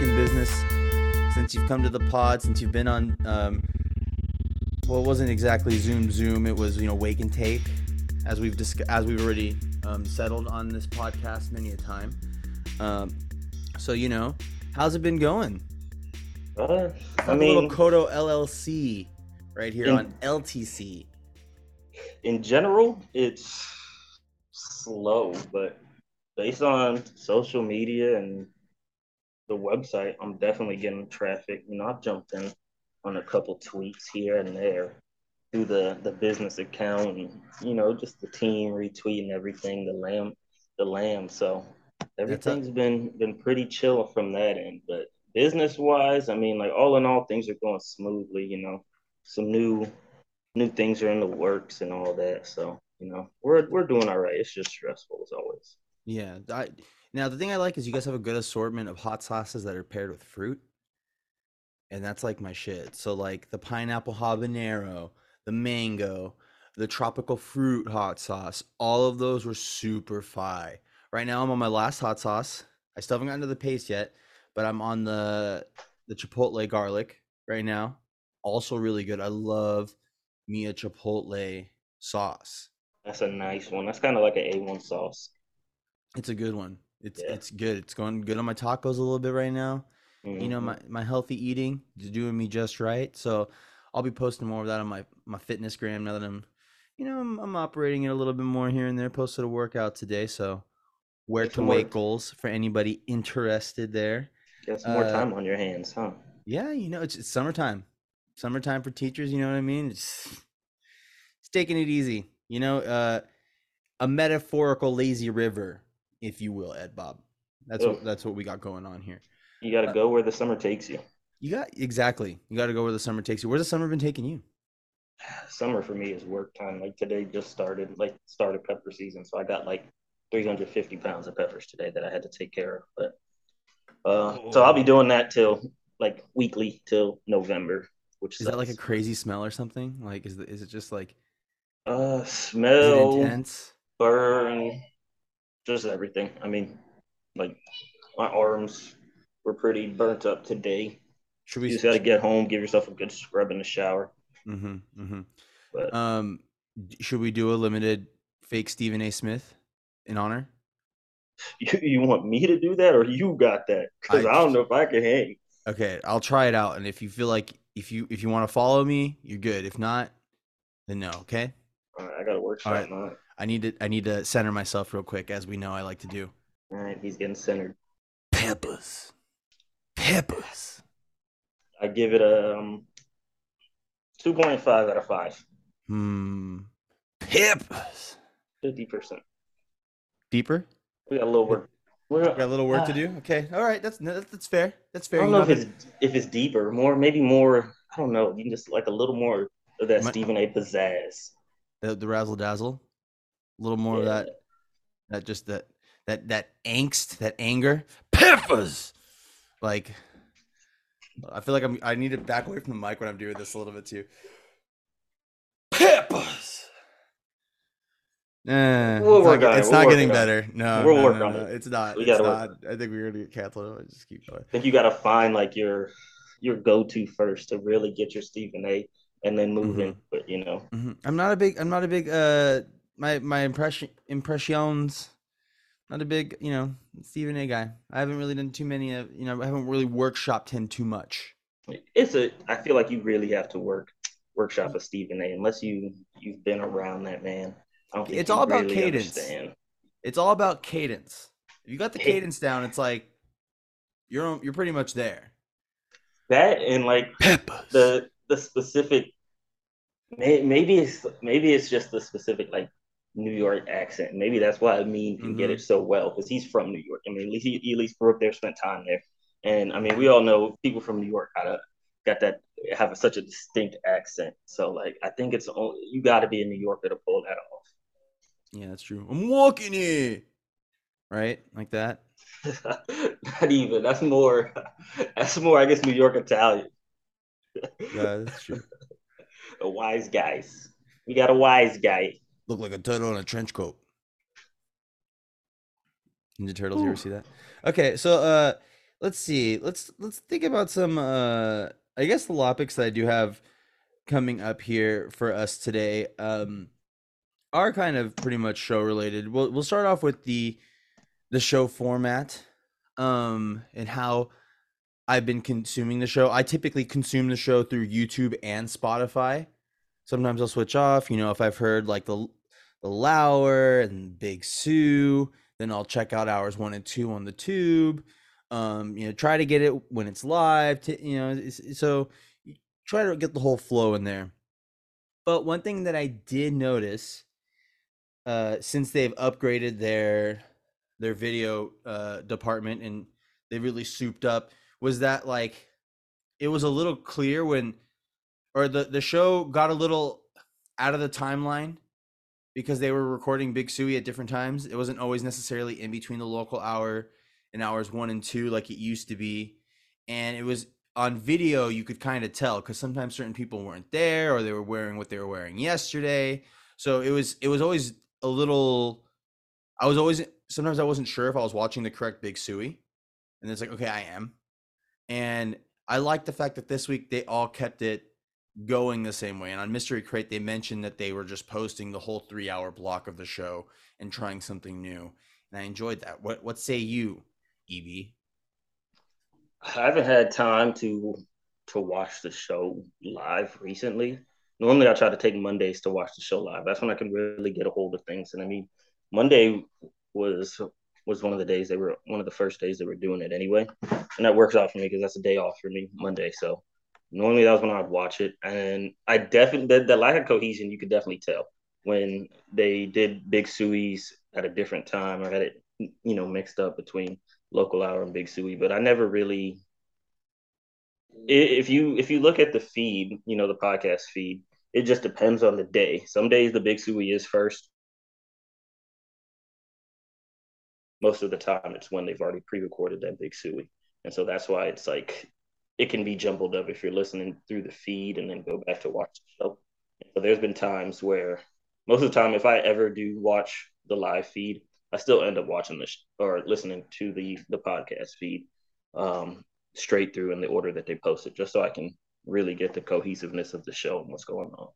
in business since you've come to the pod? Since you've been on, um, well, it wasn't exactly Zoom Zoom. It was you know Wake and Take, as we've disc- as we've already um, settled on this podcast many a time. Um, so you know, how's it been going? Uh, I Have a mean, little Kodo LLC right here In- on LTC. in general, it's slow, but based on social media and the website, I'm definitely getting traffic. You know, I've jumped in on a couple tweets here and there through the the business account, and you know, just the team retweeting everything. The Lam, the Lam. So everything's been been pretty chill from that end, but. Business wise, I mean, like all in all, things are going smoothly. You know, some new new things are in the works and all that. So, you know, we're we're doing all right. It's just stressful as always. Yeah. I, now the thing I like is you guys have a good assortment of hot sauces that are paired with fruit. And that's like my shit. So like the pineapple habanero, the mango, the tropical fruit hot sauce, all of those were super fi. Right now I'm on my last hot sauce. I still haven't gotten to the paste yet, but I'm on the the chipotle garlic right now. Also really good. I love Mia chipotle sauce. That's a nice one. That's kind of like an A1 sauce. It's a good one. It's Yeah. it's good. It's going good on my tacos a little bit right now. You know, Mhm. my my healthy eating is doing me just right. So I'll be posting more of that on my my fitness gram now that I'm, you know, I'm, I'm operating it a little bit more here and there. Posted a workout today, so where to weight work. goals for anybody interested there. Got some more uh, time on your hands, huh? Yeah, you know, it's, it's summertime. Summertime for teachers, you know what I mean? It's, it's taking it easy. You know, uh, a metaphorical lazy river, if you will, Ed Bob. That's what that's what we got going on here. You got to uh, go where the summer takes you. You got exactly. You got to go where the summer takes you. Where's the summer been taking you? Summer for me is work time. Like today just started, like started pepper season, so I got like 350 pounds of peppers today that I had to take care of. But uh, so I'll be doing that till like weekly till November, which Is that like a crazy smell or something? Like, is the, is it just like uh is it smell? intense? burn, just everything. I mean, like my arms were pretty burnt up today. Should You we? just got to get home, give yourself a good scrub in the shower. Mm-hmm, mm-hmm. But Um, should we do a limited fake Stephen A. Smith in honor? you, you want me to do that, or you got that? Because I- I, don't know if I can hang. Okay, I'll try it out, and if you feel like if you if you want to follow me, you're good. If not, then no. Okay. All right, I got to work All right. Something on it. I need to I need to center myself real quick, as we know I like to do. All right, he's getting centered. Peppers, peppers. I give it a um, two point five out of five. Hmm. Peppers. Fifty percent. Deeper. We got a little work. We're, Got a little work to Ah. do. Okay. All right. That's that's, that's fair. That's fair. I don't You know if know, it's if it's deeper, more maybe more. I don't know. You can just like a little more of that My- Stephen A. pizzazz. the, the razzle dazzle. A little more of that. That just that that that angst, that anger. Peppers. Like. I feel like I'm. I need to back away from the mic when I'm doing this a little bit too. Peppers. Eh, We'll it's not, it, it's we'll not getting it it. better. No, We'll no, work no, on no, it. It's not. We it's gotta not. work I think we're gonna get canceled. I'll just keep going. I think you got to find like your your go to first to really get your Stephen A. and then move in. But you know, mm-hmm. I'm not a big. I'm not a big. Uh, my my impression impressions. Not a big, you know, Stephen A. guy. I haven't really done too many. Of, you know, I haven't really workshopped him too much. it's a. I feel like you really have to work workshop a Stephen A. Unless you you've been around that man. I don't think It's all about really cadence. understand. It's all about cadence. If you got the cadence down, it's like you're you're pretty much there. That and like Peppers. the the specific may, maybe it's maybe it's just the specific like New York accent. Maybe that's why Amin can get Mhm. it so well because he's from New York. I mean, at least he, he at least grew up there, spent time there, and I mean, we all know people from New York got a got that have such a distinct accent. So like, I think it's only you got to be a New Yorker to pull that off. Yeah, that's true. I'm walking it. Right? Like that. Not even. That's more. That's more. I guess New York Italian. Yeah, that's true. a wise guys. We got a wise guy. Look like a turtle in a trench coat. Ninja Turtles, you ever see that? Okay, so uh let's see. Let's let's think about some uh I guess the topics that I do have coming up here for us today um are kind of pretty much show related. We'll we'll start off with the the show format um and how I've been consuming the show. I typically consume the show through YouTube and Spotify. Sometimes I'll switch off, you know, if I've heard like the the Lauer and Big Sue, then I'll check out hours 1 and 2 on the tube. Um, you know, try to get it when it's live, to, you know, so try to get the whole flow in there. But one thing that I did notice uh since they've upgraded their their video uh department and they really souped up was that like it was a little clear when or the the show got a little out of the timeline because they were recording Big Suey at different times. It wasn't always necessarily in between the local hour and hours 1 and 2 like it used to be. And it was on video you could kind of tell cuz sometimes certain people weren't there or they were wearing what they were wearing yesterday. So it was it was always a little I was always sometimes I wasn't sure if I was watching the correct Big Suey. And it's like, okay, I am. And I like the fact that this week they all kept it going the same way. And on Mystery Crate, they mentioned that they were just posting the whole three hour block of the show and trying something new. And I enjoyed that. What what say you, EB? I haven't had time to to watch the show live recently. Normally, I try to take Mondays to watch the show live. That's when I can really get a hold of things. And I mean, Monday was was one of the days they were one of the first days they were doing it anyway, and that works out for me because that's a day off for me Monday. So normally that was when I'd watch it, and I definitely the, the lack of cohesion you could definitely tell when they did Big Suey's at a different time or had it you know mixed up between local hour and Big Suey, but I never really. If you if you look at the feed, you know the podcast feed, it just depends on the day. Some days the Big Suey is first. Most of the time, it's when they've already pre-recorded that Big Suey, and so that's why it's like it can be jumbled up if you're listening through the feed and then go back to watch the show. So there's been times where most of the time, if I ever do watch the live feed, I still end up watching the sh- or listening to the the podcast feed um, straight through in the order that they post it, just so I can really get the cohesiveness of the show and what's going on.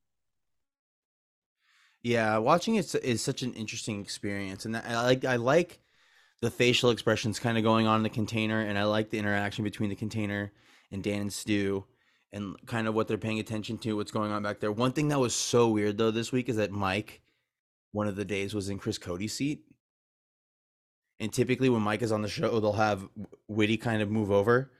Yeah, watching it is such an interesting experience, and I like I like the facial expressions kind of going on in the container, and I like the interaction between the container and Dan and Stu, and kind of what they're paying attention to, what's going on back there. One thing that was so weird though this week is that Mike, one of the days, was in Chris Cote's seat, and typically when Mike is on the show, they'll have Witty kind of move over,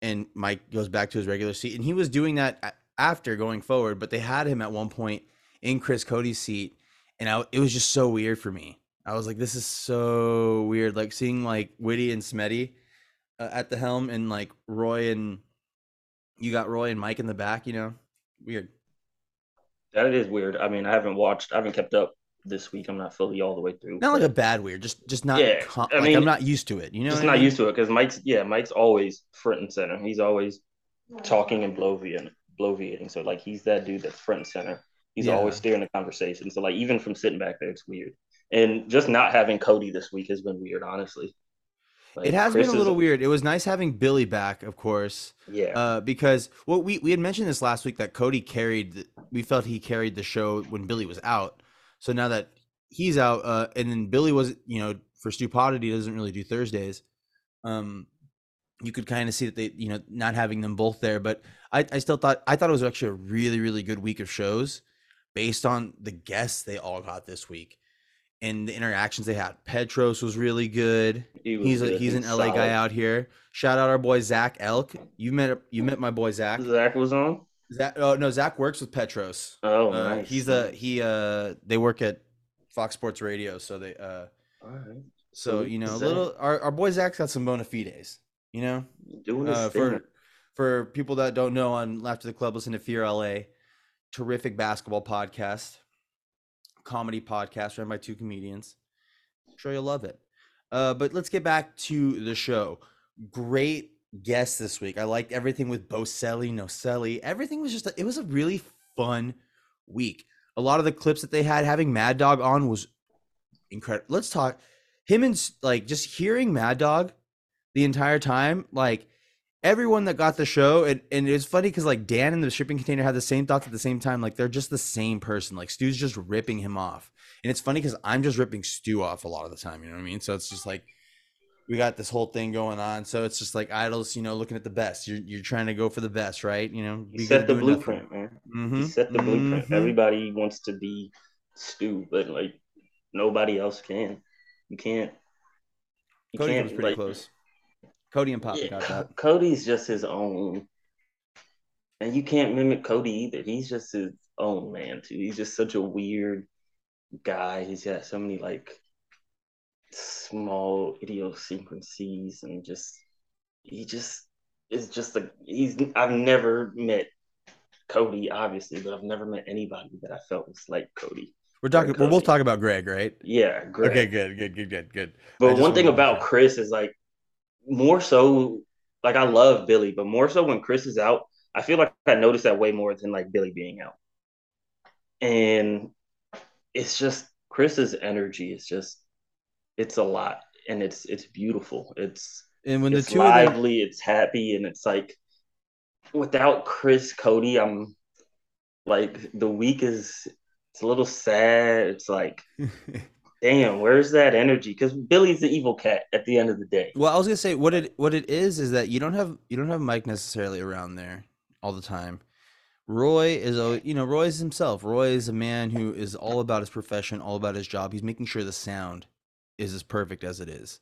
and Mike goes back to his regular seat, and he was doing that after going forward, but they had him at one point in Chris Cote's seat, and I, it was just so weird for me. I was like, this is so weird, like seeing like Witty and Smetty uh, at the helm, and like Roy and you got Roy and Mike in the back, you know, weird. That is weird. I mean, I haven't watched, I haven't kept up this week. I'm not fully all the way through. Not like a bad weird, just just not. Yeah, com- I like, mean, I'm not used to it. You know, just what I not mean? used to it because Mike's yeah, Mike's always front and center. He's always talking and bloviating, bloviating. So like he's that dude that's front and center. He's Yeah. always steering the conversation. So like even from sitting back there, it's weird. And just not having Cote this week has been weird, honestly. Like, It has Chris been a is- little weird. It was nice having Billy back, of course. Yeah, Uh, because well, we we had mentioned this last week that Cote carried. We felt he carried the show when Billy was out. So now that he's out, uh, and then Billy was, you know, for Stupidity doesn't really do Thursdays. Um, you could kind of see that they, you know, not having them both there. But I, I still thought I thought it was actually a really really good week of shows, based on the guests they all got this week, and the interactions they had. Petros was really good he was he's a, good. he's an LA guy out here. Shout out our boy Zach Elk. You met you met my boy Zach. Zach was on. Zach oh no, Zach works with Petros. Oh, Uh, nice. he's a he uh they work at Fox Sports Radio, so they uh All right. so you know Zach. little our, our boy Zach's got some bona fides, you know. Doing his Uh, thing. for for people that don't know on Laughter the Club, listen to Fear LA, terrific basketball podcast. Comedy podcast run by two comedians. I'm sure you'll love it. Uh, but let's get back to the show. Great guest this week. I liked everything with Boselli, Nocelli. Everything was just a, it was a really fun week. A lot of the clips that they had having Mad Dog on was incredible. Let's talk him and like just hearing Mad Dog the entire time, like everyone that got the show, and, and it's funny because like Dan and the shipping container had the same thoughts at the same time. Like they're just the same person. Like Stu's just ripping him off. And it's funny because I'm just ripping Stu off a lot of the time, you know what I mean? So it's just like we got this whole thing going on. So it's just like idols, you know, looking at the best. You're you're trying to go for the best, right? You know, He set the blueprint, man. Mm-hmm. He set the blueprint. Mhm. Everybody wants to be Stu, but like nobody else can. You can't. You Cote can't was pretty like, close. Cote and Papa Yeah, got that. Cote's just his own, and you can't mimic Cote either. He's just his own man too. He's just such a weird guy. He's got so many like small idiosyncrasies, and just he just is just a he's. I've never met Cote, obviously, but I've never met anybody that I felt was like Cote. We're talking. we'll Cote. talking about Greg, right? Yeah, great. Okay, good, good, good, good, good. But one thing about Chris is like more so like I love Billy, but more so when Chris is out, I feel like I notice that way more than like Billy being out. And it's just Chris's energy is just it's a lot and it's it's beautiful. It's And when the it's two of them, lively, it's happy, and it's like without Chris Cote, I'm like the week is it's a little sad. It's like damn, where's that energy? Because Billy's the evil cat at the end of the day. well, I was gonna say what it what it is is that you don't have you don't have Mike necessarily around there all the time. Roy is a you know Roy is himself. Roy is a man who is all about his profession, all about his job. He's making sure the sound is as perfect as it is.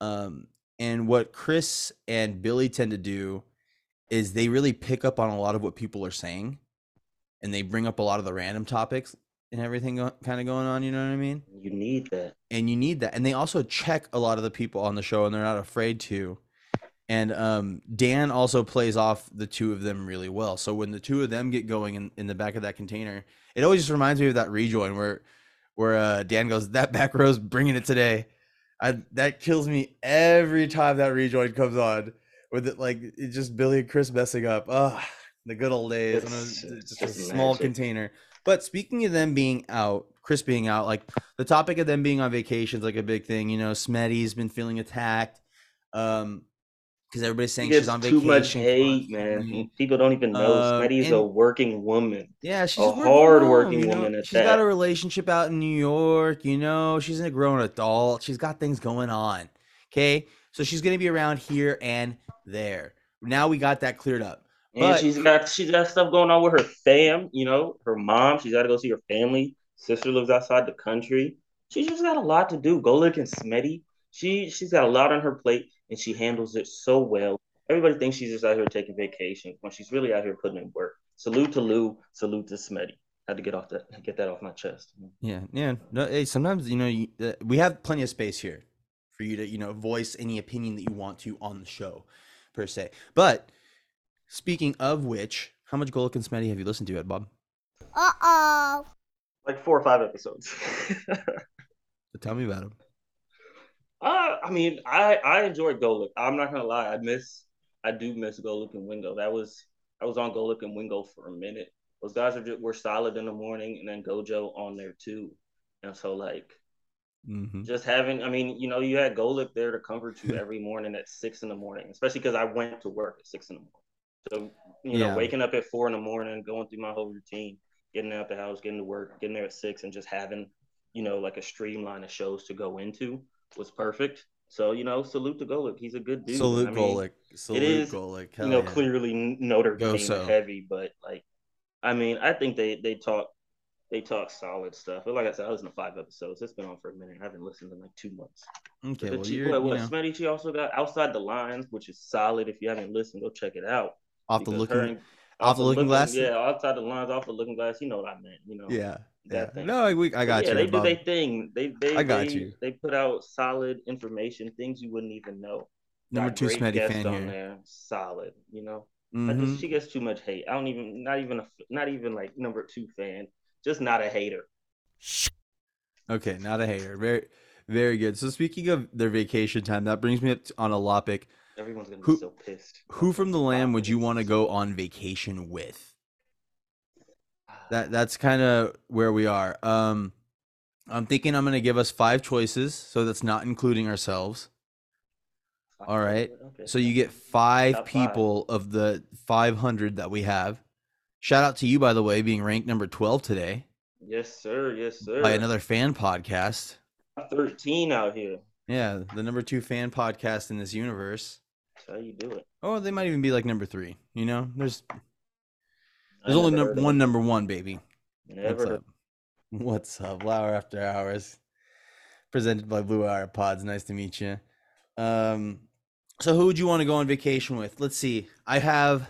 Um, and what Chris and Billy tend to do is they really pick up on a lot of what people are saying, and they bring up a lot of the random topics and everything go- kind of going on. You know what I mean? You need that. and you need that and they also check a lot of the people on the show and they're not afraid to and um, dan also plays off the two of them really well so when the two of them get going in, in the back of that container it always just reminds me of that rejoin where where uh, dan goes that back row's bringing it today I, that kills me every time that rejoin comes on with it like it's just billy and chris messing up ah the good old days when it was It's- it's just a small magic. container but speaking of them being out chris being out like the topic of them being on vacation is like a big thing. You know, Smetty's been feeling attacked. Um, because everybody's saying she's on too vacation. much hate, man. People don't even know Uh, Smitty's a working woman. Yeah, she's a working from hard-working home, you know? woman at She's got a relationship out in New York. You know, she's a grown adult. She's got things going on. Okay, so she's gonna be around here and there. Now we got that cleared up. And But- she's got she's got stuff going on with her fam, you know, her mom. She's got to go see her family. Sister lives outside the country. She's just got a lot to do. Golic and Smetty. She she's got a lot on her plate and she handles it so well. Everybody thinks she's just out here taking vacation when she's really out here putting in work. Salute to Lou. Salute to Smetty. Had to get off that get that off my chest. Yeah, yeah. No, hey, sometimes you know you, uh, we have plenty of space here for you to you know voice any opinion that you want to on the show, per se. But speaking of which, how much Golic and Smetty have you listened to, Ed Bob? Uh oh. Like four or five episodes. So tell me about them. Uh, I mean, I I enjoyed Golic. I'm not gonna lie, I miss I do miss Golic and Wingo. That was I was on Golic and Wingo for a minute. Those guys are just, were solid in the morning, and then Gojo on there too. And so like Mm-hmm. just having, I mean, you know, you had Golic there to comfort you every morning at six in the morning, especially because I went to work at six in the morning. So you know, Yeah. waking up at four in the morning, going through my whole routine, getting out the house, getting to work, getting there at six, and just having you know like a streamline of shows to go into was perfect. So you know, salute to Golic. He's a good dude. Salute I mean, Golic. Salute is, Golic. You know, yeah. clearly Notre Dame so. heavy, but like, I mean, I think they they talk they talk solid stuff. But like I said, I listened to five episodes. It's been on for a minute. I haven't listened in like two months. Okay, But well she, you're what, you know, Smetty, she also got Outside the Lines, which is solid. If you haven't listened, go check it out. Off the looking. her off the looking glass? Yeah, outside the lines, off the looking glass. You know what I meant. You know. Yeah, yeah. that thing. No, I, we, I got yeah, you. they do their thing. They they I got they, you. They put out solid information, things you wouldn't even know. Number Got two guests fan on here. there, solid. You know, I Mhm. just, she gets too much hate. I don't even, not even, a, not even like number two fan. Just not a hater. Okay, not a hater. Very, very good. So speaking of their vacation time, that brings me up on a lopic. Everyone's gonna be Who- so pissed. Who from the Lam would you want to go on vacation with? That that's kind of where we are. Um, I'm thinking I'm gonna give us five choices, so that's not including ourselves. all right. Okay. So you get five Top five. people of the 500 that we have. Shout out to you, by the way, being ranked number 12 today Yes, sir. Yes, sir. by another fan podcast. thirteen out here. Yeah, the number two fan podcast in this universe. How you do it. Oh, they might even be like number three. You know, there's there's only one number one, baby. Never What's up? What's up? Flower After Hours, presented by Blue Hour Pods. Nice to meet you. Um, so who would you want to go on vacation with? Let's see. I have,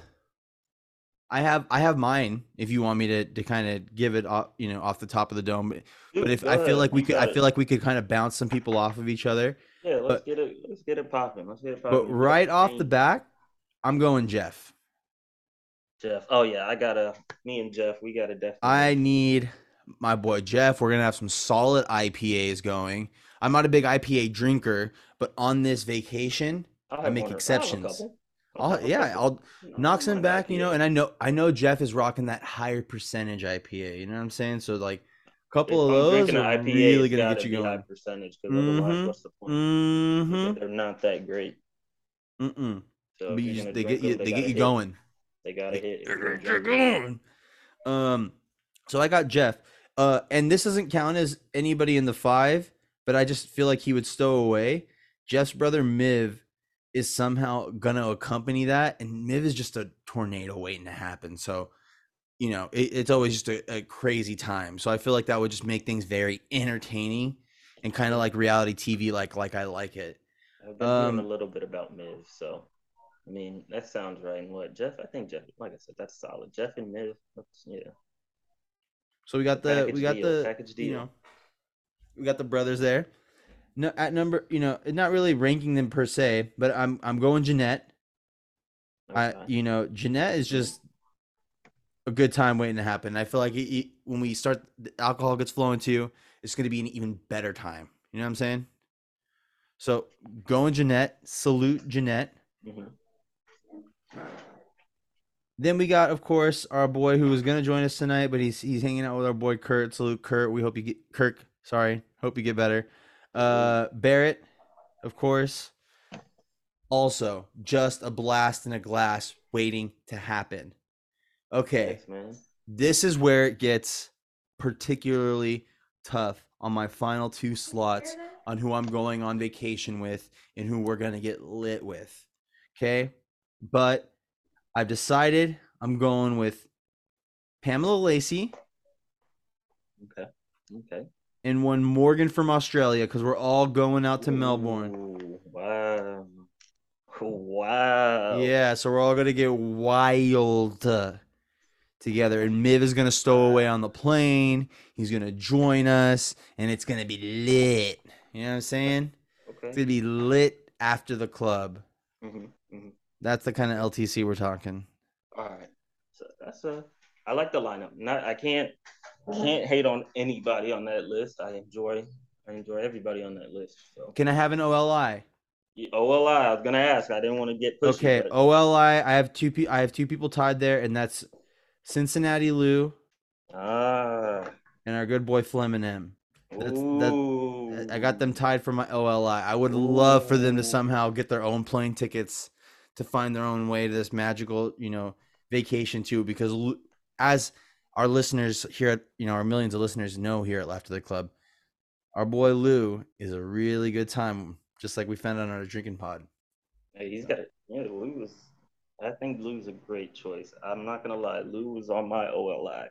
I have, I have mine. If you want me to to kind of give it off, you know, off the top of the dome. But, Dude, but if I feel ahead. like we You could, I feel like we could kind of bounce some people off of each other. Yeah, let's but- get it. Get it popping. Let's get it popping. But right off the bat, I'm going Jeff. Jeff. Oh yeah, I gotta. Me and Jeff, we gotta definitely. I need my boy Jeff. We're gonna have some solid IPAs going. I'm not a big IPA drinker, but on this vacation, I make one or- I'll exceptions. couple. I'll, yeah. I'll know, knock I some back, you know. And I know, I know Jeff is rocking that higher percentage IPA. You know what I'm saying? So like, couple If of I'm those are IPA, really gonna gotta get you going. percentage because otherwise, Mhm. what's the point? Mm-hmm. They're not that great. Mm-mm. So But you just, they get you, them, they gotta get you hit. going. They gotta hit. They're you're gonna gonna get going. Um, so I got Jeff. Uh, and this doesn't count as anybody in the five, but I just feel like he would stow away. Jeff's brother Miv is somehow gonna accompany that, and Miv is just a tornado waiting to happen. So, you know, it, it's always just a, a crazy time. So I feel like that would just make things very entertaining and kind of like reality TV, like like I like it. I've been Um, hearing a little bit about Miv, so I mean that sounds right. And what Jeff? I think Jeff, like I said, that's solid. Jeff and Miv, that's, yeah. So we got the Package we got deal, the package you know we got the brothers there. No, at number you know not really ranking them per se, but I'm I'm going Jeanette. I you know Jeanette is just a good time waiting to happen. I feel like it, it- when we start the alcohol gets flowing to you, it's going to be an even better time. You know what I'm saying? So going Jeanette, salute Jeanette. Mhm. Then we got, of course, our boy who was gonna join us tonight, but he's he's hanging out with our boy Kurt. Salute Kurt. We hope you get Kirk. Sorry, hope you get better. Uh, Barrett, of course. Also, just a blast in a glass waiting to happen. Okay, Thanks, man. this is where it gets particularly tough on my final two slots on who I'm going on vacation with and who we're going to get lit with. Okay? But I've decided I'm going with Pamela Lacey Okay. Okay. and one Morgan from Australia because we're all going out to Melbourne. Wow. Wow. Yeah, so we're all going to get wild uh, together. And Miv is going to stow away on the plane. He's going to join us and it's going to be lit. You know what I'm saying? Okay. It's going to be lit after the club. hmm hmm That's the kind of LTC we're talking. All right. So that's a. I like the lineup. Not. I can't. Can't hate on anybody on that list. I enjoy. I enjoy everybody on that list. So. Can I have an OLI? OLI. I was gonna ask. I didn't want to get pushy. Okay, but- OLI. I have two. Pe- I have two people tied there, and that's Cincinnati Lou Ah. and our good boy Fleming M. That's- that- Ooh. I got them tied for my OLI. I would love for them to somehow get their own plane tickets to find their own way to this magical, you know, vacation too. Because as our listeners here at, you know, our millions of listeners know here at Laughter the Club, our boy Lou is a really good time, just like we found out on our drinking pod. Hey, he's got. Yeah, Lou was. I think Lou's a great choice. I'm not gonna lie. Lou was on my OLI.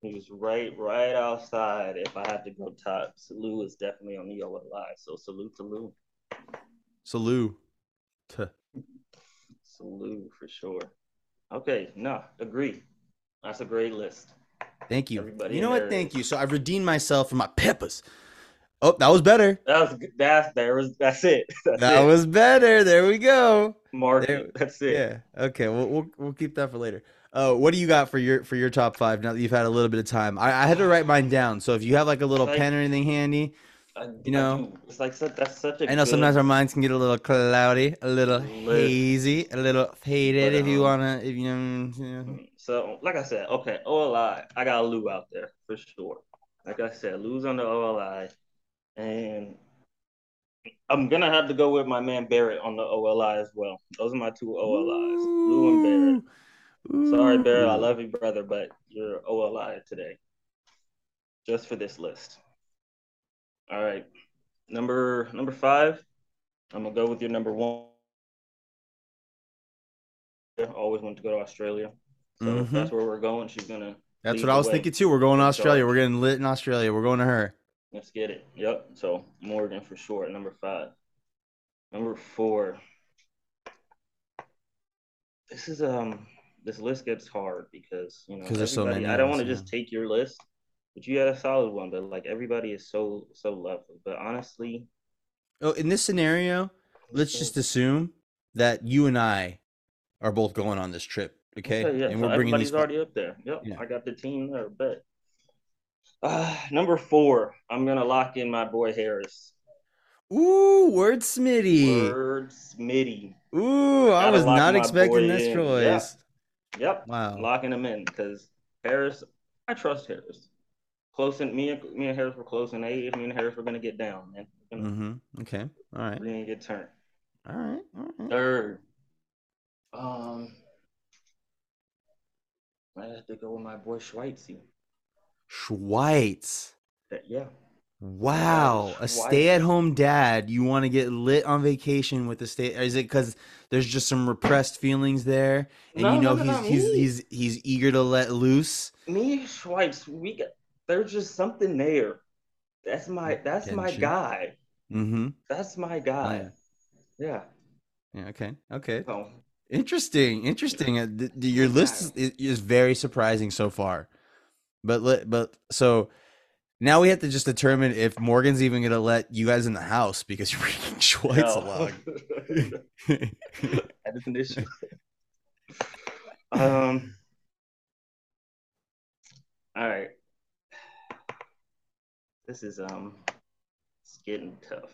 He was right, right outside. If I had to go top, so Lou is definitely on the OLI. So salute to Lou. Salute. To Salute for sure. Okay, no, agree. That's a great list. Thank you. Everybody you know what? Thank you. So I've redeemed myself from my peppers. Oh, that was better. That was good. That's there was that's it. That's That it. was better. There we go. Mark. That's it. Yeah. Okay. We'll, we'll we'll keep that for later. Uh, what do you got for your for your top five now that you've had a little bit of time? I, I had to write mine down. So if you have like a little Like- pen or anything handy, I, You know, it's like that's such a. I know sometimes our minds can get a little cloudy, a little Lit. hazy, a little faded. But, if you wanna, if you know, you know. So, like I said, okay, OLI, I got Lou out there for sure. Like I said, Lou's on the OLI, and I'm gonna have to go with my man Barrett on the OLI as well. Those are my two OLIs, Lou and Barrett. Ooh. Sorry, Barrett, I love you, brother, but you're OLI today, just for this list. All right, number number five. I'm gonna go with your number one. I always wanted to go to Australia, so if Mhm. that's where we're going. She's gonna. That's what I was way. thinking too. We're going to Australia. We're getting lit in Australia. We're going to her. Let's get it. Yep. So Morgan for sure. Number five. Number four. This is um. This list gets hard because you know there's so many I don't want to just take your list, but you had a solid one. But like everybody is so so lovely. But honestly, Oh, in this scenario, let's just assume that you and I are both going on this trip. Okay, Okay, yeah, and so we're bringing everybody's these. already up there. Yep, Yeah. I got the team there. Bet. Uh, number four, I'm gonna lock in my boy Harris. Ooh, word Smitty. Word Smitty. Ooh, I was not expecting this in. choice. Yep, Wow. locking him in because Harris, I trust Harris. Close in me and me and Harris were close in age. Me and Harris were gonna get down, man. Gonna, Mm-hmm. Okay. All right. we're gonna get turned. All right. All right. Third, um, I have to go with my boy Schweitzy. Schweitz. Yeah. Wow, a stay-at-home dad. You want to get lit on vacation with the state? Is it because there's just some repressed feelings there, and No, you know no, no, he's he's he's he's eager to let loose? me Schweitz, we got there's just something there. That's my that's my Tension. guy. Mm-hmm. That's my guy. Yeah. Yeah. Okay. Okay. So Interesting. Interesting. Uh, your list is, is very surprising so far, but let but so. Now we have to just determine if Morgan's even gonna let you guys in the house because you're bringing Schweitz along. that is an issue. um. All right. This is um. It's getting tough.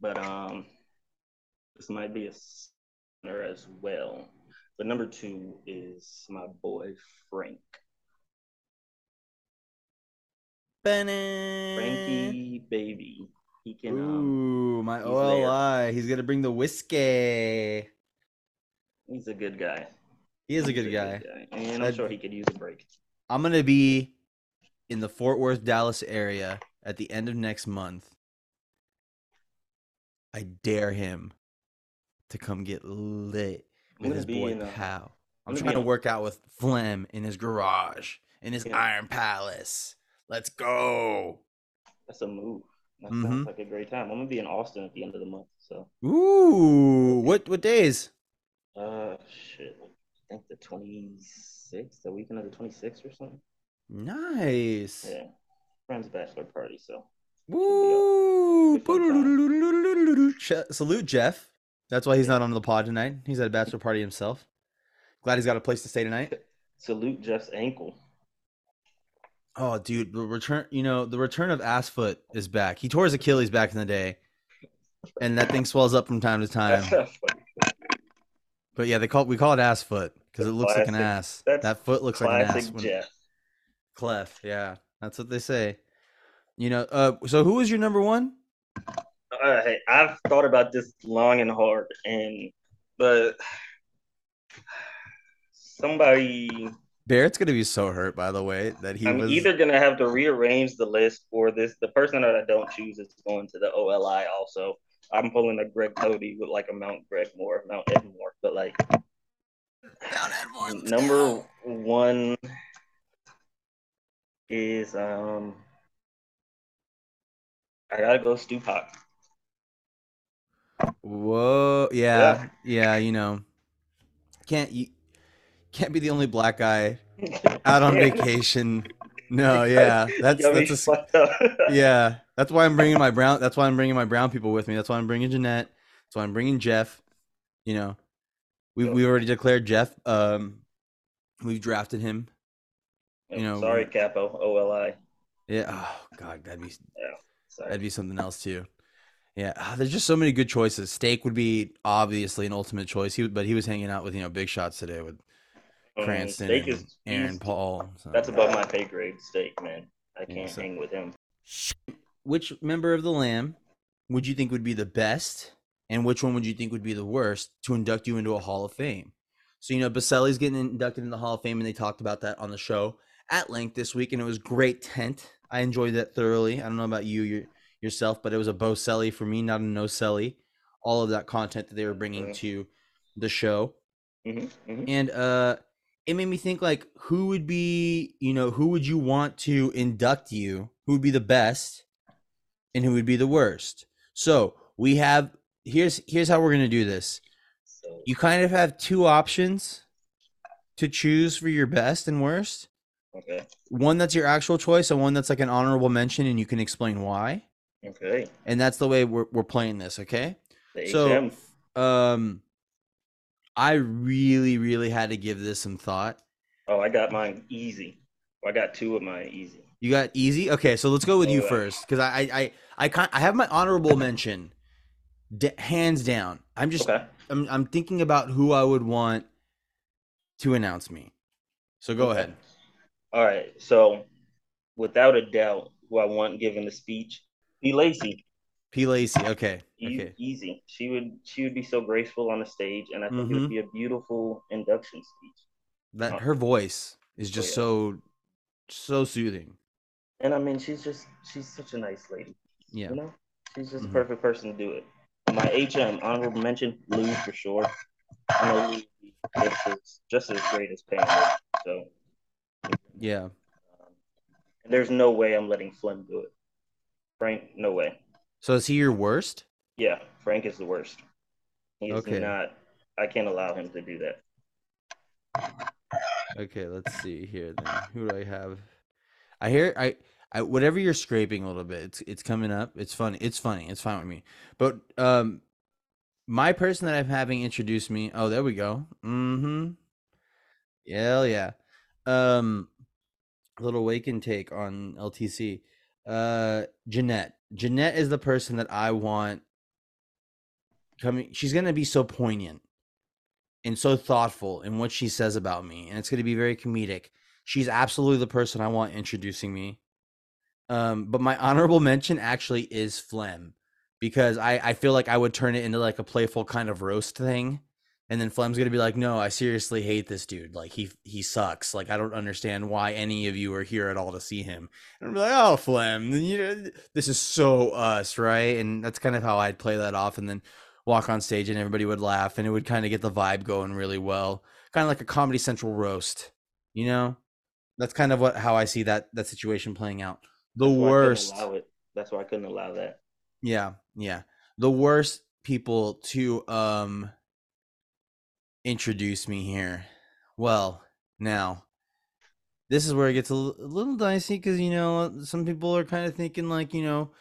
But um, this might be a center as well. But number two is my boy Frank. Benny. Frankie baby. He can um Ooh, my he's there. OLI. He's gonna bring the whiskey. he's a good guy. He is a He's good guy. And I'm sure he could use a break. I'm gonna be in the Fort Worth, Dallas area at the end of next month. I dare him to come get lit with his boy in a- Pow. I'm I'm trying to a- work out with Flem in his garage, in his Yeah. Iron Palace. Let's go. That's a move. That Mhm. sounds like a great time. I'm gonna be in Austin at the end of the month. So Ooh, what what days? uh shit. I think the twenty sixth, the weekend of the twenty sixth or something. Nice. Yeah. Friend's bachelor party, so Woo! Be fun Che- Salute Jeff. That's why he's not on the pod tonight. He's at a bachelor party himself. Glad he's got a place to stay tonight. salute Jeff's ankle. Oh, dude, the return. You know, the return of Assfoot is back. He tore his Achilles back in the day, and that thing swells up from time to time. But yeah, they call we call it Assfoot because it looks like an ass. That's That foot looks like an ass. Classic when- Jeff. Clef, yeah, that's what they say. You know, uh, so who was your number one? All right, I've thought about this long and hard, and but somebody Barrett's gonna be so hurt, by the way, that he I'm was. either gonna have to rearrange the list or this. The person that I don't choose is going to the OLI. Also, I'm pulling a Greg Cote with like a Mount Greg Moore, Mount Edmore, but like Down Edmore, number go. one is um. I gotta go Stu Hawk. Whoa, yeah, yeah, you know, can't you can't be the only black guy out on vacation. No, yeah, that's that's a, s- fucked up. yeah. That's why I'm bringing my brown. That's why I'm bringing my brown people with me. That's why I'm bringing Jeanette. That's why I'm bringing Jeff. You know, We we already declared Jeff. Um, we've drafted him. You know, sorry, Capo. OLI. Yeah. Oh God, that'd be Sorry. that'd be something else too. Yeah, ah, there's just so many good choices. Steak would be obviously an ultimate choice. He, but he was hanging out with you know big shots today with Um, Cranston steak and is Aaron Paul. so- That's above my pay grade. Steak, man. I can't so- hang with him. which member of the Lam would you think would be the best, and which one would you think would be the worst to induct you into a Hall of Fame? So you know, Boselli's getting inducted in the Hall of Fame, and they talked about that on the show at length this week, and it was great tent. I enjoyed that thoroughly. I don't know about you your, yourself, but it was a Bo Boselli for me, not a no Selly. All of that content that they were bringing Mhm. to the show. Hmm hmm and uh it made me think like who would be you know who would you want to induct you? Who would be the best? And who would be the worst? So we have here's here's how we're gonna do this. So, you kind of have two options to choose for your best and worst. Okay. one that's your actual choice and one that's like an honorable mention and you can explain why Okay. and that's the way we're, we're playing this okay So- um i really really had to give this some thought Oh, I got mine easy. I got two of mine easy. You got easy. Okay, so let's go with you Yeah. first because I, I, I, I, I have my honorable mention, d- hands down. I'm just, Okay. I'm, I'm thinking about who I would want to announce me. So go Okay. ahead. All right. So, without a doubt, who I want giving the speech, P. Lacey. P. Lacey. Okay. E- Okay. Easy. She would. She would be so graceful on the stage, and I think it Mhm. would be a beautiful induction speech. That her voice is just yeah. so, so soothing. And I mean, she's just. She's such a nice lady. Yeah. You know, she's just Mhm. the perfect person to do it. My HM honorable mention, Lou for sure. I know Lou is just as, great as Pam. So, Yeah. um, and there's no way I'm letting Flynn do it. Frank, no way. So is he your worst? Yeah, Frank is the worst. He is Okay. not. I can't allow him to do that. Okay, let's see here then. Who do I have? I hear I I whatever you're scraping a little bit, it's it's coming up. It's funny. It's funny. It's fine with me. But um my person that I'm having introduce me. Oh, there we go. Mm-hmm. Yeah, yeah. Um little wake and take on LTC. Uh Jeanette. Jeanette is the person that I want coming she's gonna be so poignant and so thoughtful in what she says about me and it's going to be very comedic. She's absolutely the person i want introducing me. Um but my honorable mention actually is Flem because i i feel like i would turn it into like a playful kind of roast thing and then Flem's going to be like no i seriously hate this dude. Like he he sucks. Like i don't understand why any of you are here at all to see him. And i'm like oh phlegm you know, this is so us right? And that's kind of how i'd play that off and then walk on stage and everybody would laugh and it would kind of get the vibe going really well. Kind of like a comedy central roast you know? That's kind of what how i see that that situation playing out. The That's why I couldn't worst. That's why I couldn't allow that. yeah yeah. The worst people to um introduce me here. Well now this is where it gets a little dicey because you know some people are kind of thinking like you know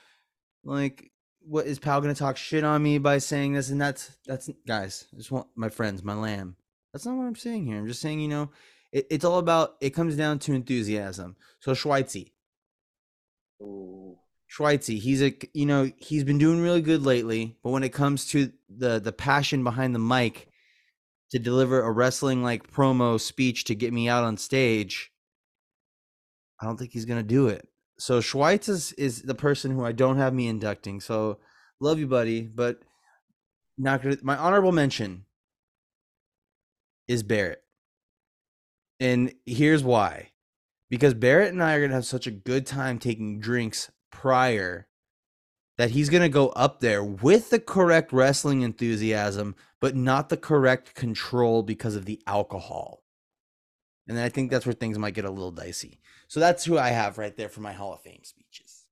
like what is pal gonna talk shit on me by saying this? And that's that's guys I just want my friends my Lam. That's not what i'm saying here. I'm just saying you know it, it's all about it comes down to enthusiasm. So schweitzy Ooh. Schweitzy, he's a you know he's been doing really good lately, but when it comes to the the passion behind the mic to deliver a wrestling like promo speech to get me out on stage, I don't think he's gonna do it. So Schweitz is is the person who I don't have me inducting. So love you, buddy, but not gonna. My honorable mention is Barrett, and here's why because Barrett and I are gonna have such a good time taking drinks prior that he's gonna go up there with the correct wrestling enthusiasm, but not the correct control because of the alcohol. And I think that's where things might get a little dicey. So that's who I have right there for my Hall of Fame speeches.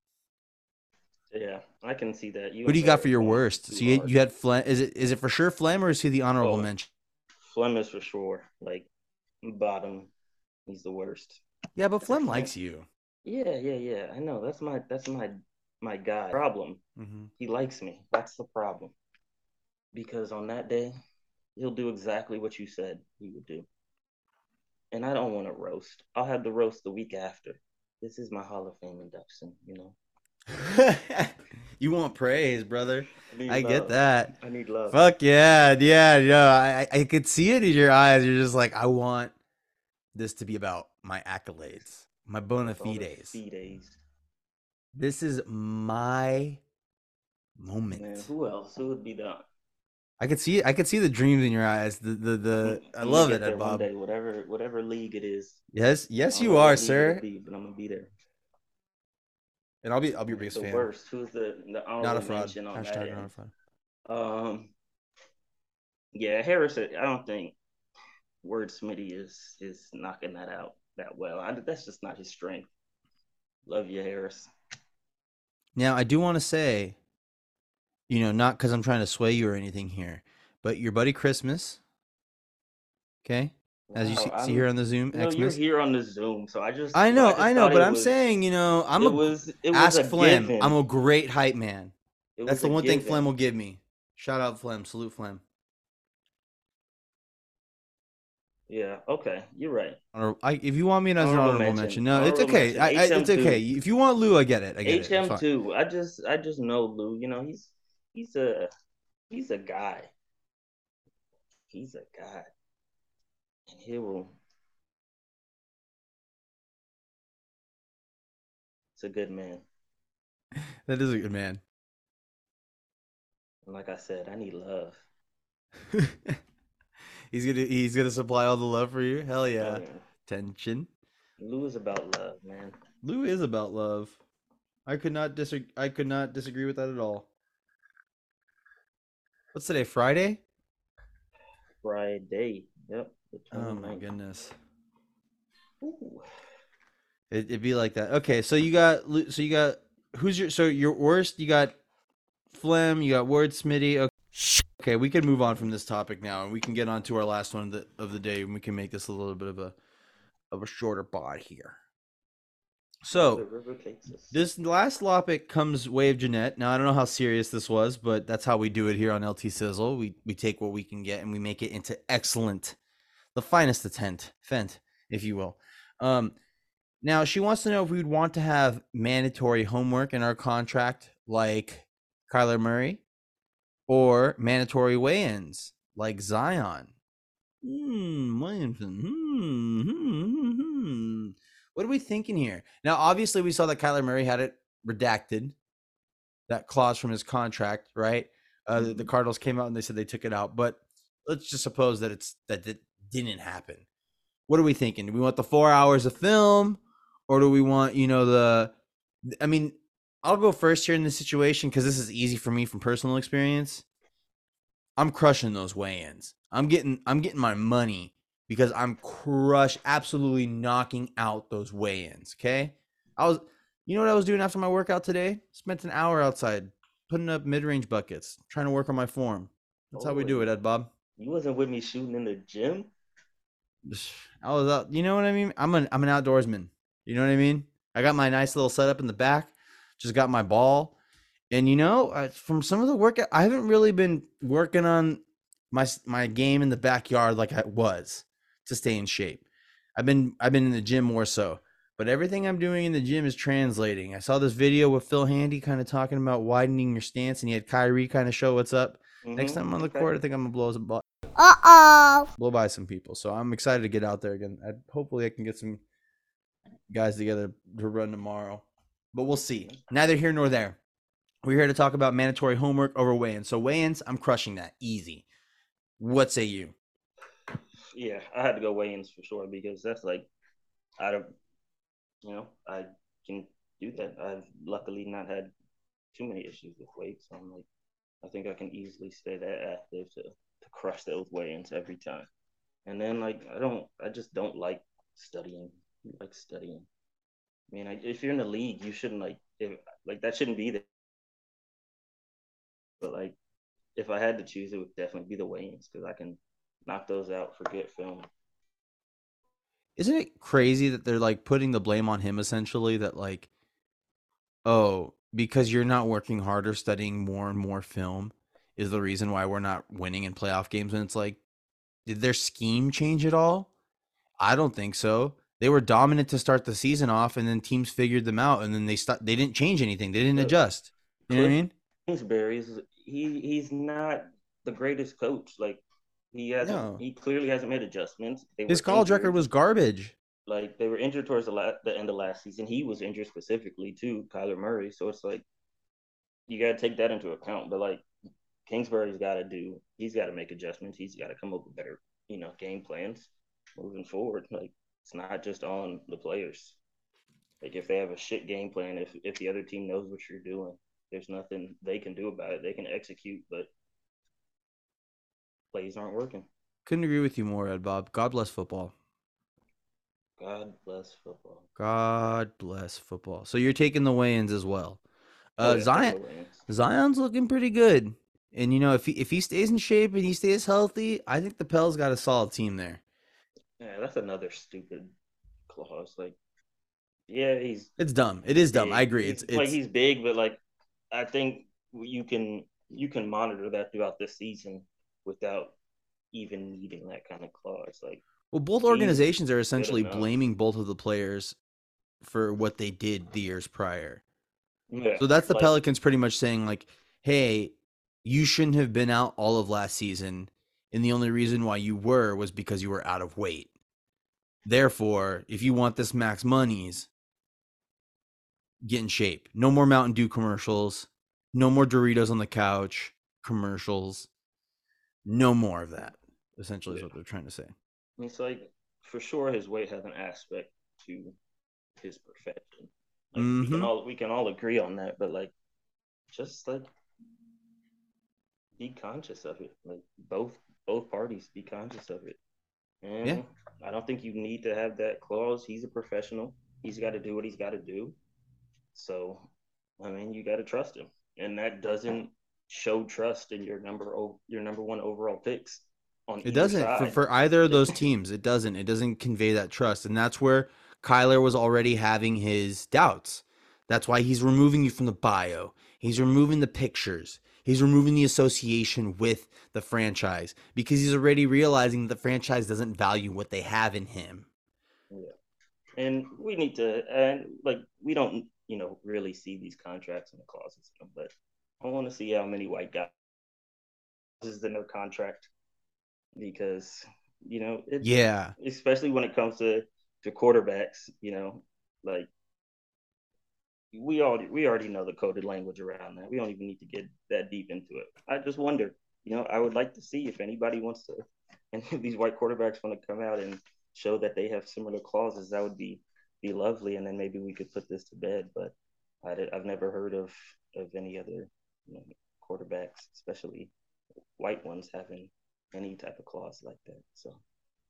Yeah, I can see that. You Who do you got for your worst? So you, hard. you had Flem. Is it is it for sure Flem or is he the honorable Oh. mention? Flem is for sure. Like bottom, he's the worst. Yeah, but Flem. likes you. Yeah, yeah, yeah. I know. That's my that's my my guy. Problem. Mm-hmm. He likes me. That's the problem. Because on that day, he'll do exactly what you said he would do. And I don't want to roast. I'll have the roast the week after. This is my Hall of Fame induction, you know. you want praise, brother. need I get that. I need love. Fuck yeah, yeah, yeah. I, I could see it in your eyes. You're just like, I want this to be about my accolades, my bona Bona fides. fides. This is my moment. Man, who else? Who would be the? I could see. I could see the dreams in your eyes. The the the. I love it, Ed Bob. day, whatever whatever league it is. Yes, yes, you are, sir. Be, but I'm gonna be there. And I'll be I'll be your biggest the fan. worst. Who's the the Not a fraud. mention on that Hashtag not a fraud. Um, yeah, Harris. I don't think Word Wordsmithy is is knocking that out that well. I, that's just not his strength. Love you, Harris. Now, I do want to say, you know, not because I'm trying to sway you or anything here, but your buddy Christmas, okay, as you see, see here on the Zoom, you know, you're here on the Zoom, so I just I know, just I know, but I'm was- saying, you know, I'm it a was it was ask a Flem. given. I'm a great hype man. That's the one thing given. Flem will give me. Shout out Flem, salute Flem. Yeah, okay, you're right. Honor- I, if you want me as an Honorable honorable mention, mention. no, it's okay. I, I, it's okay. If you want Lou, I get it. I get it. HM two. I just I just know Lou. You know he's he's a he's a guy. He's a guy, and he will. It's a good man. That is a good man. And like I said, I need love. he's gonna he's gonna supply all the love for you. Hell yeah. Yeah. Tension. Lou is about love, man. Lou is about love. I could not disagree. I could not disagree with that at all. What's today? Friday? Friday. Yep. Oh my goodness. Ooh. It, it'd be like that. Okay, so you got so you got who's your so your worst? You got Flem. You got Wordsmithy. Okay. Okay, we can move on from this topic now, and we can get on to our last one of the of the day, and we can make this a little bit of a of a shorter pod here. So this last topic comes way of Jeanette. Now I don't know how serious this was, but that's how we do it here on LT Sizzle. We we take what we can get and we make it into excellent, the finest attempt, fent, if you will. Um, now she wants to know if we would want to have mandatory homework in our contract, like Kyler Murray, or mandatory weigh-ins, like Zion. Hmm, Williamson. Hmm, hmm, hmm, hmm. What are we thinking here? Now, obviously, we saw that Kyler Murray had it redacted, that clause from his contract, right? Uh, the- the Cardinals came out and they said they took it out, but let's just suppose that it's that it didn't happen. What are we thinking? Do we want the four hours of film, or do we want you know the? I mean, I'll go first here in this situation because this is easy for me from personal experience. I'm crushing those weigh-ins. I'm getting I'm getting my money because I'm crush absolutely knocking out those weigh-ins. Okay, I was, you know what I was doing after my workout today? Spent an hour outside putting up mid-range buckets, trying to work on my form. That's how we do oh, it, Ed Bob. You wasn't with me shooting in the gym. I was out. You know what I mean? I'm an I'm an outdoorsman. You know what I mean? I got my nice little setup in the back. Just got my ball, and you know, from some of the workout, I haven't really been working on my my game in the backyard like I was to stay in shape. I've been I've been in the gym more so, but everything I'm doing in the gym is translating. I saw this video with Phil Handy kind of talking about widening your stance, and he had Kyrie kind of show what's up. Next Mhm, time I'm on the okay. court, I think I'm gonna blow his bu- Uh oh. blow by some people. So I'm excited to get out there again. I, hopefully, I can get some guys together to run tomorrow, but we'll see. Neither here nor there. We're here to talk about mandatory homework over weigh-ins. So weigh-ins, I'm crushing that easy. What say you? Yeah, I had to go weigh-ins for sure because that's like out of you know I can do that. I've luckily not had too many issues with weight, so I'm like I think I can easily stay that active to to crush those weigh-ins every time. And then like I don't, I just don't like studying. I like studying. I mean, I, if you're in the league, you shouldn't like if like that shouldn't be there. But like, if I had to choose, it would definitely be the weigh-ins because I can knock those out, forget film. Isn't it crazy that they're like putting the blame on him essentially that like oh, because you're not working harder studying more and more film is the reason why we're not winning in playoff games and it's like did their scheme change at all? I don't think so. They were dominant to start the season off, and then teams figured them out, and then they st- they didn't change anything. They didn't adjust. You know what I mean? Kingsbury's he he's not the greatest coach. Like he hasn't No. he clearly hasn't made adjustments. They His college record was garbage. like they were injured towards the, la- the end of last season. He was injured specifically too, Kyler Murray. So it's like you got to take that into account. But like Kingsbury's got to do, he's got to make adjustments. He's got to come up with better, you know, game plans moving forward. Like it's not just on the players. Like if they have a shit game plan, if if the other team knows what you're doing, there's nothing they can do about it. They can execute, but plays aren't working. Couldn't agree with you more, Ed Bob. God bless football. God bless football. God bless football. So you're taking the weigh-ins as well. Uh, Oh, yeah, Zion Zion's looking pretty good, and you know if he if he stays in shape and he stays healthy, I think the Pels got a solid team there. Yeah, that's another stupid clause. Like, yeah, he's It's dumb. It is dumb. big. I agree. He's- It's like it's he's big, but like I think you can you can monitor that throughout this season without even needing that kind of clause. Like, well, both organizations are essentially blaming both of the players for what they did the years prior. yeah, So that's the like, Pelicans pretty much saying like, "Hey, you shouldn't have been out all of last season, and the only reason why you were was because you were out of weight. Therefore, if you want this max monies, get in shape. No more Mountain Dew commercials. No more Doritos on the couch commercials. No more of that. Essentially, is what they're trying to say. It's like for sure his weight has an aspect to his perfection. Like, we can Mhm. all we can all agree on that, but like just like be conscious of it. Like both both parties be conscious of it. And Yeah. I don't think you need to have that clause. He's a professional. He's got to do what he's got to do. So, I mean, you got to trust him, and that doesn't show trust in your number your number one overall picks. On It doesn't for, for either of those teams. It doesn't. It doesn't convey that trust, and that's where Kyler was already having his doubts. That's why he's removing you from the bio. He's removing the pictures. He's removing the association with the franchise because he's already realizing that the franchise doesn't value what they have in him. Yeah. and we need to and like we don't you know really see these contracts and the clauses in but I want to see how many white guys is in their contract because you know it's Yeah, especially when it comes to to quarterbacks you know like we already we already know the coded language around that. We don't even need to get that deep into it. I just wonder you know i would like to see if anybody wants to and if these white quarterbacks want to come out and show that they have similar clauses that would be be lovely and then maybe we could put this to bed but I i've never heard of of any other you know, quarterbacks especially white ones having any type of clause like that so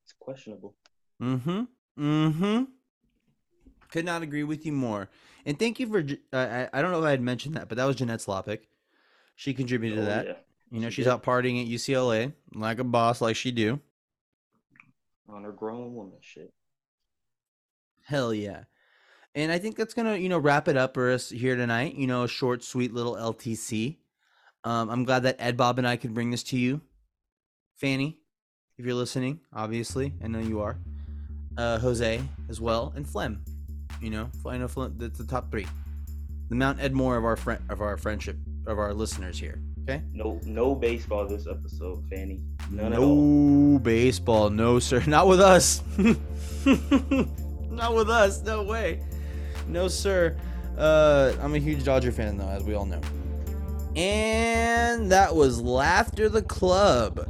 it's questionable Mm-hmm. Mm-hmm. Could not agree with you more. And thank you for. Uh, I I don't know if I had mentioned that, but that was Jeanette Slopic. She contributed to Oh, that. yeah. You know, She she's did. out partying at UCLA like a boss, like she do. on her grown woman shit. Hell yeah. And I think that's gonna, you know, wrap it up for us here tonight. You know, a short, sweet little LTC. Um, I'm glad that Ed Bob and I could bring this to you. Fanny, if you're listening, obviously, I know you are. Uh, Jose as well, and Flem. You know, I know Flem. That's the top three. The Mount Edmore of our friend of our friendship of our listeners here. Okay. No, no baseball this episode, Fanny. None. No baseball, no sir. Not with us. Not with us. No way. No sir. Uh, I'm a huge Dodger fan though, as we all know. And that was Laughter the Club.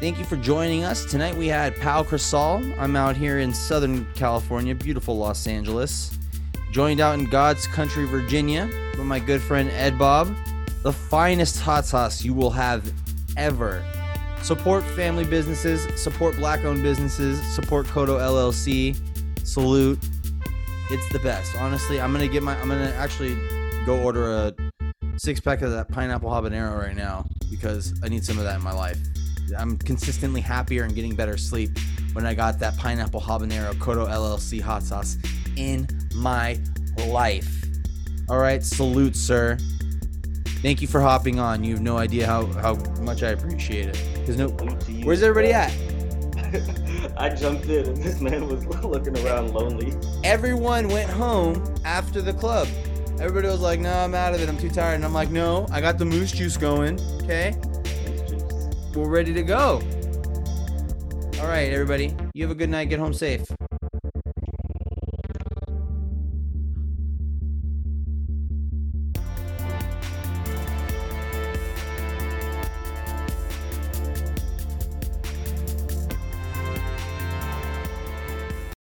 Thank you for joining us. Tonight we had Pow Chrisol. I'm out here in Southern California, beautiful Los Angeles. Joined out in God's country, Virginia, with my good friend Ed Bob. The finest hot sauce you will have ever support family businesses, support black owned businesses, support Kodo LLC. Salute. It's the best. Honestly, I'm going to get my I'm to actually go order a six pack of that pineapple habanero right now because I need some of that in my life. I'm consistently happier and getting better sleep when I got that pineapple habanero Kodo LLC hot sauce in my life. All right, salute, sir. Thank you for hopping on. You have no idea how, how much I appreciate it. Because no, where's everybody at? I jumped in and this man was looking around lonely. Everyone went home after the club. Everybody was like, "No, I'm out of it. I'm too tired." And I'm like, "No, I got the moose juice going. Okay, just- we're ready to go." All right, everybody. You have a good night. Get home safe.